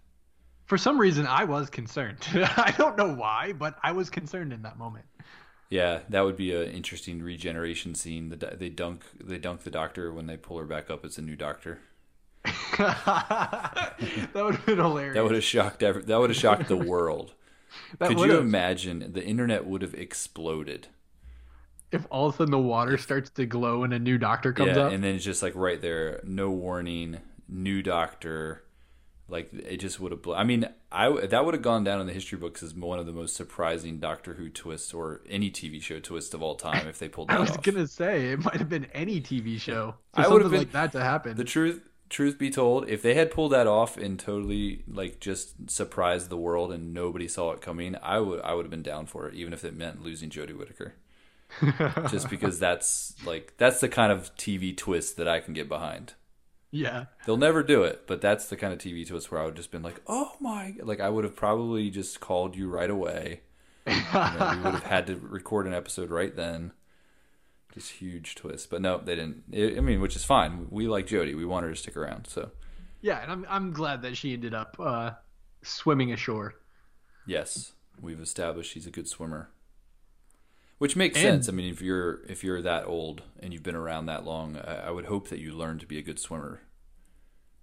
For some reason I was concerned. (laughs) I don't know why, but I was concerned in that moment. Yeah, that would be an interesting regeneration scene. They dunk they dunk the doctor when they pull her back up as a new doctor. (laughs) that would have been hilarious. That would have shocked every, that would have shocked the world. (laughs) Could you imagine the internet would have exploded? If all of a sudden the water starts to glow and a new doctor comes yeah, up. and then it's just like right there, no warning, new doctor. Like it just would have. Bl- I mean, I that would have gone down in the history books as one of the most surprising Doctor Who twists or any TV show twist of all time if they pulled that I was off. gonna say it might have been any TV show for I something been, like that to happen. The truth, truth be told, if they had pulled that off and totally like just surprised the world and nobody saw it coming, I would I would have been down for it, even if it meant losing Jodie Whittaker. (laughs) just because that's like that's the kind of TV twist that I can get behind. Yeah. They'll never do it, but that's the kind of TV twist where I would just been like, "Oh my!" Like I would have probably just called you right away. we would have had to record an episode right then. Just huge twist, but no, they didn't. I mean, which is fine. We like Jodie. We want her to stick around. So yeah, and I'm I'm glad that she ended up uh, swimming ashore. Yes, we've established she's a good swimmer, which makes and, sense. I mean, if you're if you're that old and you've been around that long, I, I would hope that you learn to be a good swimmer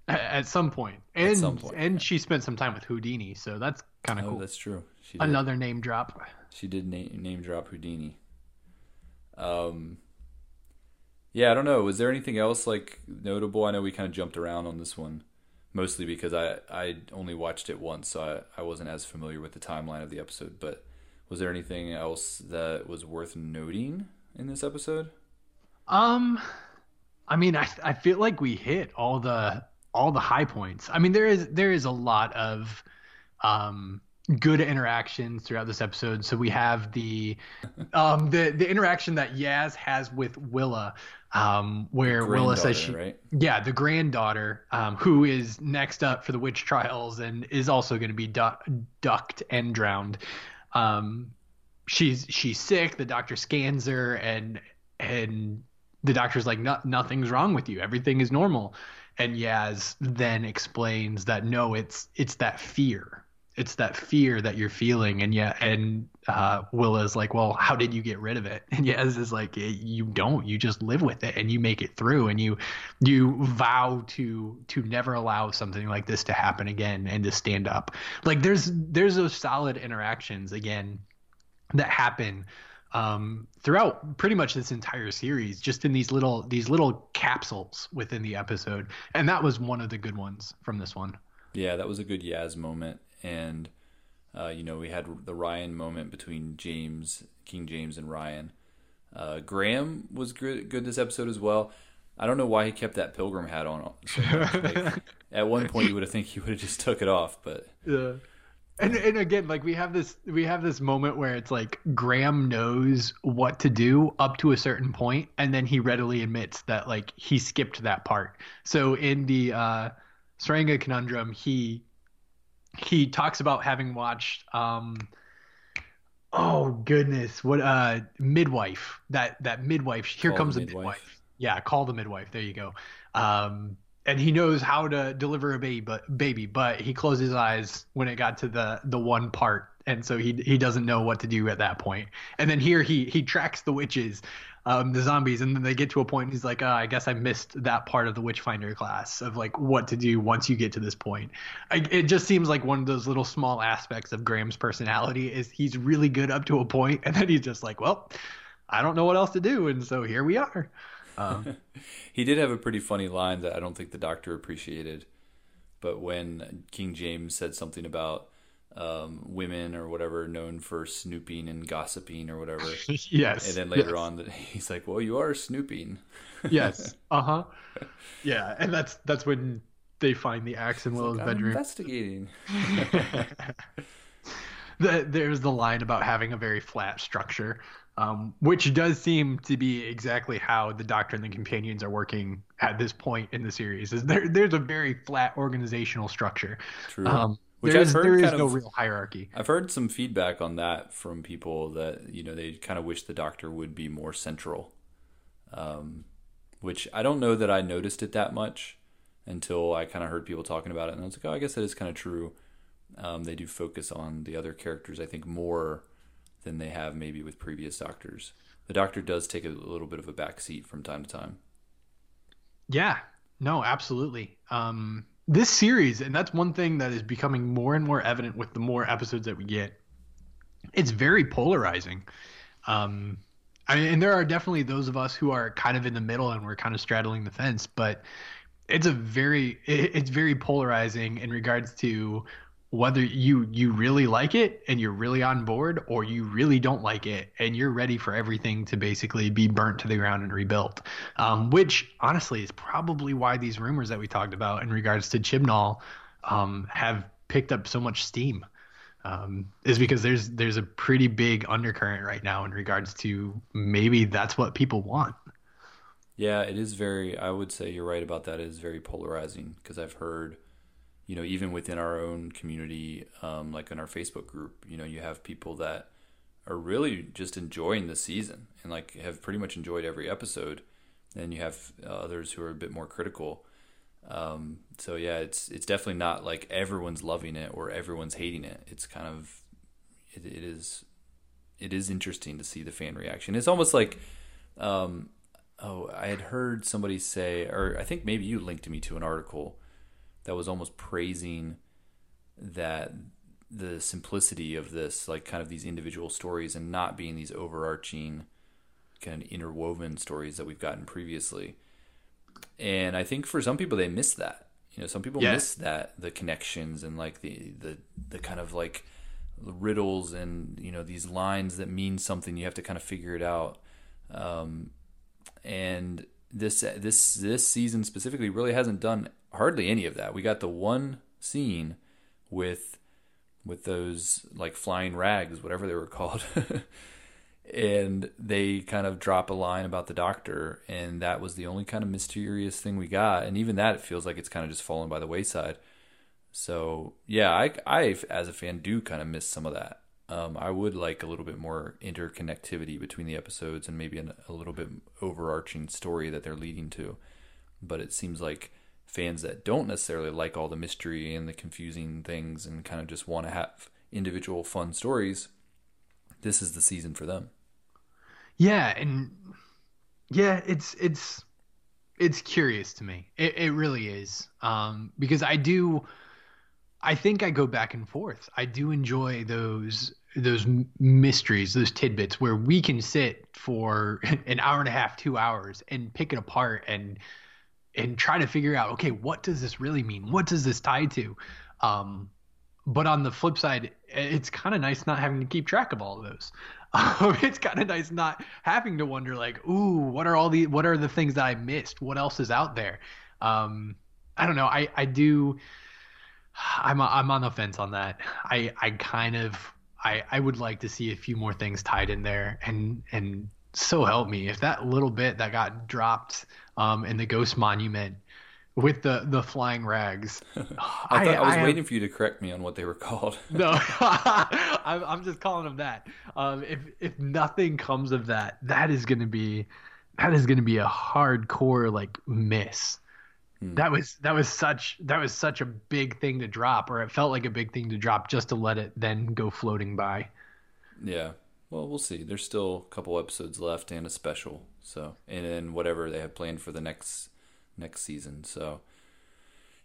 at some point. And at some point, and yeah. she spent some time with Houdini, so that's kind of oh, cool. That's true. Another name drop. She did name, name drop Houdini. Um, yeah, I don't know. Was there anything else like notable? I know we kind of jumped around on this one, mostly because I I only watched it once, so I, I wasn't as familiar with the timeline of the episode. But was there anything else that was worth noting in this episode? Um, I mean, I I feel like we hit all the all the high points. I mean, there is there is a lot of um good interactions throughout this episode. So we have the um the the interaction that Yaz has with Willa um, where Willa says she, right? yeah, the granddaughter, um, who is next up for the witch trials and is also going to be du- ducked and drowned. Um, she's she's sick. The doctor scans her, and and the doctor's like, no, nothing's wrong with you. Everything is normal. And Yaz then explains that no, it's it's that fear. It's that fear that you're feeling. And yeah and uh, Willa's like well how did you get rid of it? (laughs) And Yaz is like you don't. You just live with it and you make it through and you you vow to to never allow something like this to happen again and to stand up. Like there's there's those solid interactions again that happen um, throughout pretty much this entire series, just in these little these little capsules within the episode, and that was one of the good ones from this one. Yeah, that was a good Yaz moment, and uh, you know we had the Ryan moment between James, King James, and Ryan. Uh, Graham was good, good this episode as well. I don't know why he kept that pilgrim hat on. So like, (laughs) at one point, you would have think he would have just took it off, but yeah. And and again, like we have this we have this moment where it's like Graham knows what to do up to a certain point, and then he readily admits that like he skipped that part. So in the uh, Tsuranga conundrum, he he talks about having watched um oh goodness what uh midwife that that midwife here call comes a midwife. midwife. yeah call the midwife there you go um and he knows how to deliver a baby but baby but he closed his eyes when it got to the the one part and so he he doesn't know what to do at that point and then here he he tracks the witches um, the zombies, and then they get to a point. And he's like, oh, I guess I missed that part of the Witchfinder class of like what to do once you get to this point. I, it just seems like one of those little small aspects of Graham's personality is he's really good up to a point, (laughs) and then he's just like, well, I don't know what else to do, and so here we are. Um, (laughs) he did have a pretty funny line that I don't think the doctor appreciated, but when King James said something about um, women or whatever known for snooping and gossiping or whatever. (laughs) yes. And then later yes. on, (laughs) he's like, "Well, you are snooping." yes. Uh huh. Yeah, and that's that's when they find the axe in Willa's like, bedroom. investigating. the, there's the line about having a very flat structure, um, which does seem to be exactly how the Doctor and the Companions are working at this point in the series. Is there? There's a very flat organizational structure. True. Um, which there is, there is no of, real hierarchy. I've heard some feedback on that from people that you know they kind of wish the Doctor would be more central. Um, which I don't know that I noticed it that much until I kind of heard people talking about it, and I was like, oh, I guess that is kind of true. Um, they do focus on the other characters, I think, more than they have maybe with previous Doctors. The Doctor does take a little bit of a back seat from time to time. Yeah, no, absolutely. Um, this series, and that's one thing that is becoming more and more evident with the more episodes that we get. It's very polarizing. Um, I mean, and there are definitely those of us who are kind of in the middle and we're kind of straddling the fence, but it's a very it's very polarizing in regards to whether you you really like it and you're really on board or you really don't like it and you're ready for everything to basically be burnt to the ground and rebuilt um, which honestly is probably why these rumors that we talked about in regards to chibnall um, have picked up so much steam um, is because there's there's a pretty big undercurrent right now in regards to maybe that's what people want. Yeah it is very i would say you're right about that. It is very polarizing because i've heard you know, even within our own community, um, like in our Facebook group, you know, you have people that are really just enjoying the season and like have pretty much enjoyed every episode. And you have uh, others who are a bit more critical. Um, so yeah, it's it's definitely not like everyone's loving it or everyone's hating it. It's kind of it, it is it is interesting to see the fan reaction. It's almost like um, oh, I had heard somebody say, or I think maybe you linked me to an article that was almost praising that the simplicity of this, like kind of these individual stories, and not being these overarching kind of interwoven stories that we've gotten previously. And I think for some people they miss that. You know, some people yeah. miss that the connections and like the the the kind of like riddles and you know these lines that mean something. You have to kind of figure it out. Um, and this this this season specifically really hasn't done hardly any of that. We got the one scene with with those like flying rags, whatever they were (laughs) called. and they kind of drop a line about the doctor and that was the only kind of mysterious thing we got and even that it feels like it's kind of just fallen by the wayside so yeah i i as a fan do kind of miss some of that um, i would like a little bit more interconnectivity between the episodes and maybe an, a little bit overarching story that they're leading to but it seems like fans that don't necessarily like all the mystery and the confusing things and kind of just want to have individual fun stories, this is the season for them. Yeah, and yeah, it's it's it's curious to me. It it really is. Um because I do I think I go back and forth. I do enjoy those those mysteries, those tidbits where we can sit for (laughs) an hour and a half, 2 hours and pick it apart and and try to figure out okay what does this really mean? What does this tie to? Um, but on the flip side it's kind of nice not having to keep track of all of those. (laughs) Um, it's kind of nice not having to wonder like ooh what are all the what are the things that i missed? What else is out there? Um, i don't know. I i do (sighs) i'm i'm on the fence on that. I i kind of i i would like to see a few more things tied in there and and so help me if that little bit that got dropped um, in the Ghost Monument with the the flying rags. (laughs) I, I, I, was I waiting have, for you to correct me on what they were called. (laughs) no, (laughs) I'm, I'm just calling them that. Um, if if nothing comes of that, that is going to be that is going to be a hardcore like miss. Hmm. That was that was such that was such a big thing to drop, or it felt like a big thing to drop just to let it then go floating by. Yeah, well, we'll see. There's still a couple episodes left and a special. So, and then whatever they have planned for the next next season. So,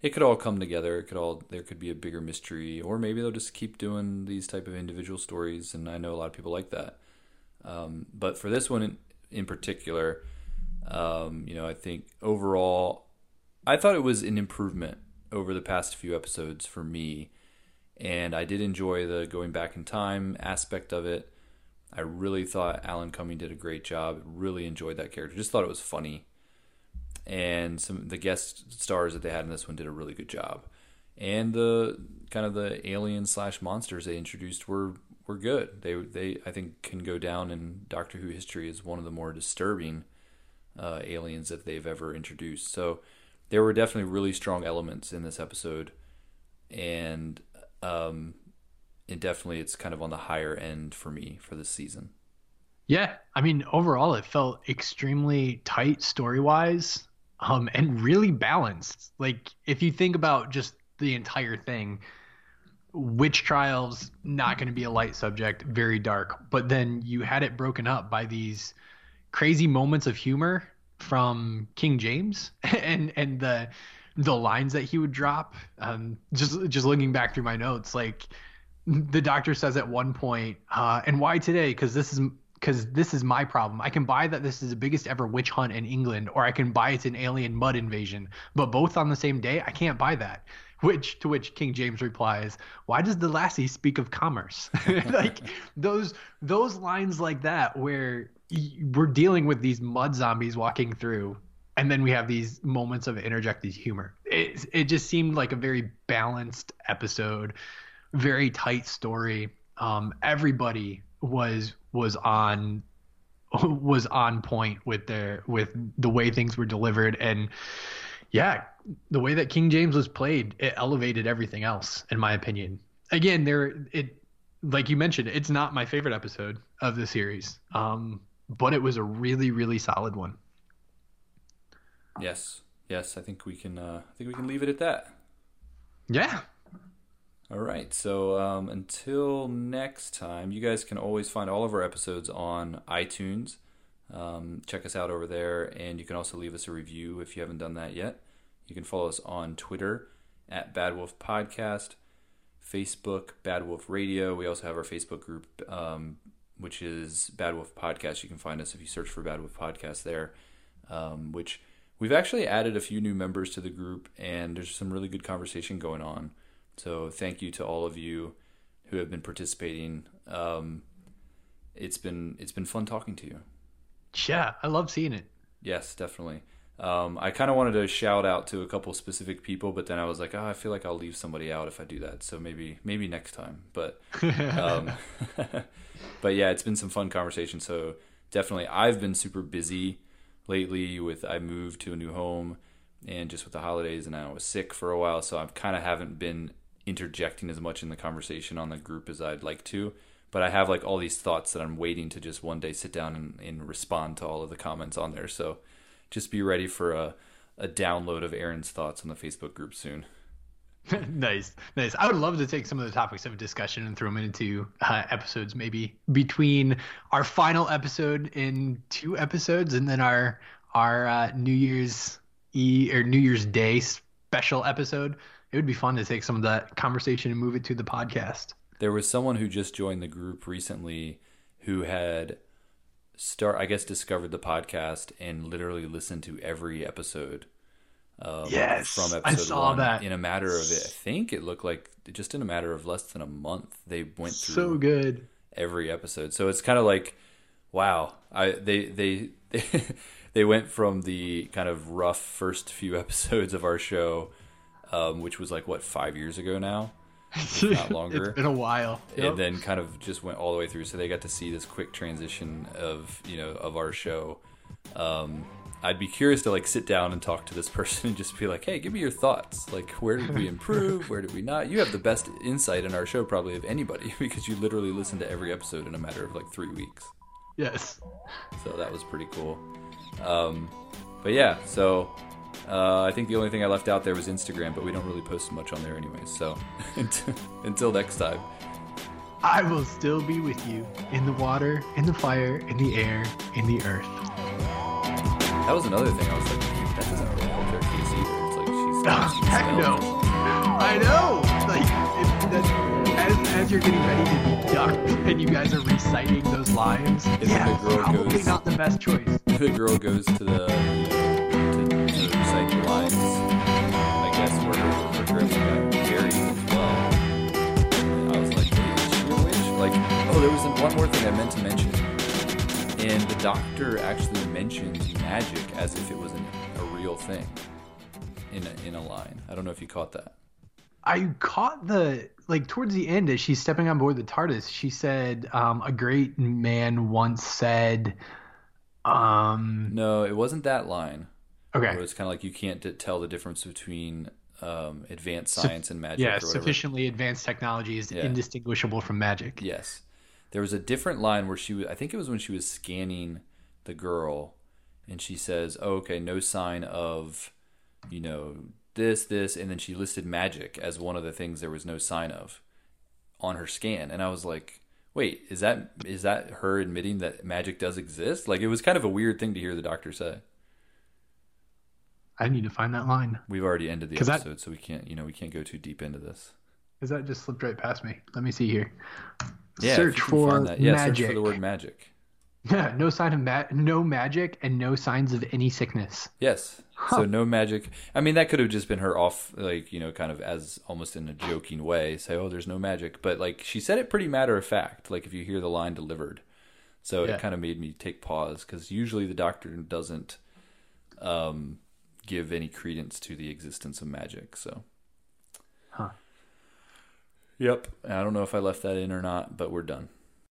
it could all come together. It could all there could be a bigger mystery, or maybe they'll just keep doing these type of individual stories. And I know a lot of people like that. Um, but for this one in, in particular, um, you know, I think overall, I thought it was an improvement over the past few episodes for me, and I did enjoy the going back in time aspect of it. I really thought Alan Cumming did a great job. Really enjoyed that character. Just thought it was funny. And some the guest stars that they had in this one did a really good job. And the kind of the alien slash monsters they introduced were were good. They they I think can go down in Doctor Who history as one of the more disturbing uh, aliens that they've ever introduced. So there were definitely really strong elements in this episode, and um, it definitely it's kind of on the higher end for me for this season. Yeah, I mean overall it felt extremely tight story wise, um, and really balanced. Like if you think about just the entire thing, witch trials not going to be a light subject, very dark, but then you had it broken up by these crazy moments of humor from King James (laughs) and and the the lines that he would drop. Um, just just looking back through my notes, like the doctor says at one point, uh, and why today? Because this is because this is my problem. I can buy that this is the biggest ever witch hunt in England, or I can buy it's an alien mud invasion. But both on the same day, I can't buy that. which to which King James replies, "Why does the lassie speak of commerce?" (laughs) like those those lines like that where we're dealing with these mud zombies walking through and then we have these moments of interjected humor. It it just seemed like a very balanced episode, very tight story. Um, everybody was was on (laughs) was on point with their with the way things were delivered. And yeah the way that king james was played it elevated everything else in my opinion. Again there it like you mentioned it's not my favorite episode of the series um but it was a really really solid one. Yes. Yes i think we can uh i think we can leave it at that. Yeah all right. So um, until next time, you guys can always find all of our episodes on iTunes. Um, check us out over there, and you can also leave us a review if you haven't done that yet. You can follow us on Twitter at Bad Wolf Podcast, Facebook Bad Wolf Radio. We also have our Facebook group, um, which is Bad Wolf Podcast. You can find us if you search for Bad Wolf Podcast there. Um, which we've actually added a few new members to the group, and there's some really good conversation going on. So thank you to all of you who have been participating. Um, it's been it's been fun talking to you. Yeah, I love seeing it. Yes, definitely. Um, I kind of wanted to shout out to a couple specific people, but then I was like, oh, I feel like I'll leave somebody out if I do that. So maybe maybe next time. But (laughs) um, (laughs) but yeah, it's been some fun conversation. So definitely, I've been super busy lately. With I moved to a new home, and just with the holidays, and I was sick for a while, so I kind of haven't been interjecting as much in the conversation on the group as I'd like to. But I have like all these thoughts that I'm waiting to just one day sit down and, and respond to all of the comments on there. So just be ready for a, a download of Aaron's thoughts on the Facebook group soon. (laughs) nice, nice. I would love to take some of the topics of discussion and throw them into uh, episodes, maybe between our final episode in two episodes, and then our our uh, New Year's E or New Year's Day special episode it would be fun to take some of that conversation and move it to the podcast. There was someone who just joined the group recently who had start I guess discovered the podcast and literally listened to every episode. Um, yes, from episode I saw one that in a matter of it. I think it looked like just in a matter of less than a month they went through so good every episode. So it's kind of like, wow, I they they (laughs) they went from the kind of rough first few (laughs) episodes of our show um, which was like what five years ago now, (laughs) not longer. it's been a while, yep. and then kind of just went all the way through. So they got to see this quick transition of you know of our show. Um, I'd be curious to like sit down and talk to this (laughs) person and just be like, "Hey, give me your thoughts. Like, where did we improve? Where did we not? You have the best insight in our show probably of anybody (laughs) because you literally listen to every episode in a matter of like three weeks." Yes. So that was pretty cool. Um, but yeah, so uh, I think the only thing I left out there was Instagram, but we don't really post much on there anyway. So (laughs) until next time. I will still be with you in the water, in the fire, in the air, in the earth. That was another thing. I was like, that doesn't really help their case either. It's like she's. Oh, heck no. I know. Like that, as, as you're getting ready to be ducked, and you guys are reciting those lines. yeah, probably goes, not the best choice. The girl goes to the lines, I guess, were, were got buried as well. I was like, is she? Like, oh, there was one more thing I meant to mention. And the doctor actually mentions magic as if it was an, a real thing in a, in a line. I don't know if you caught that. I caught the like towards the end as she's stepping on board the TARDIS. She said, um, "A great man once said." Um, no, it wasn't that line. Okay. Where it's kind of like you can't tell the difference between um, advanced science and magic. Yeah, sufficiently advanced technology is yeah. indistinguishable from magic. Yes. There was a different line where she was, I think it was when she was scanning the girl and she says, oh, okay, no sign of, you know, this, this. And then she listed magic as one of the things there was no sign of on her scan. And I was like, wait, is that is that her admitting that magic does exist? Like it was kind of a weird thing to hear the doctor say. I need to find that line. We've already ended the episode, that, so we can't, you know, we can't go too deep into this. Because that just slipped right past me. Let me see here. Yeah, search for yeah, magic. search for the word magic. Yeah, no sign of ma- no magic and no signs of any sickness. Yes. So no magic. I mean, that could have just been her off, like you know, kind of as almost in a joking way, say, "Oh, there's no magic," but like she said it pretty matter of fact. Like if you hear the line delivered, so Yeah. it kind of made me take pause because usually the doctor doesn't um, give any credence to the existence of magic. So, Huh. Yep. I don't know if I left that in or not, but we're done.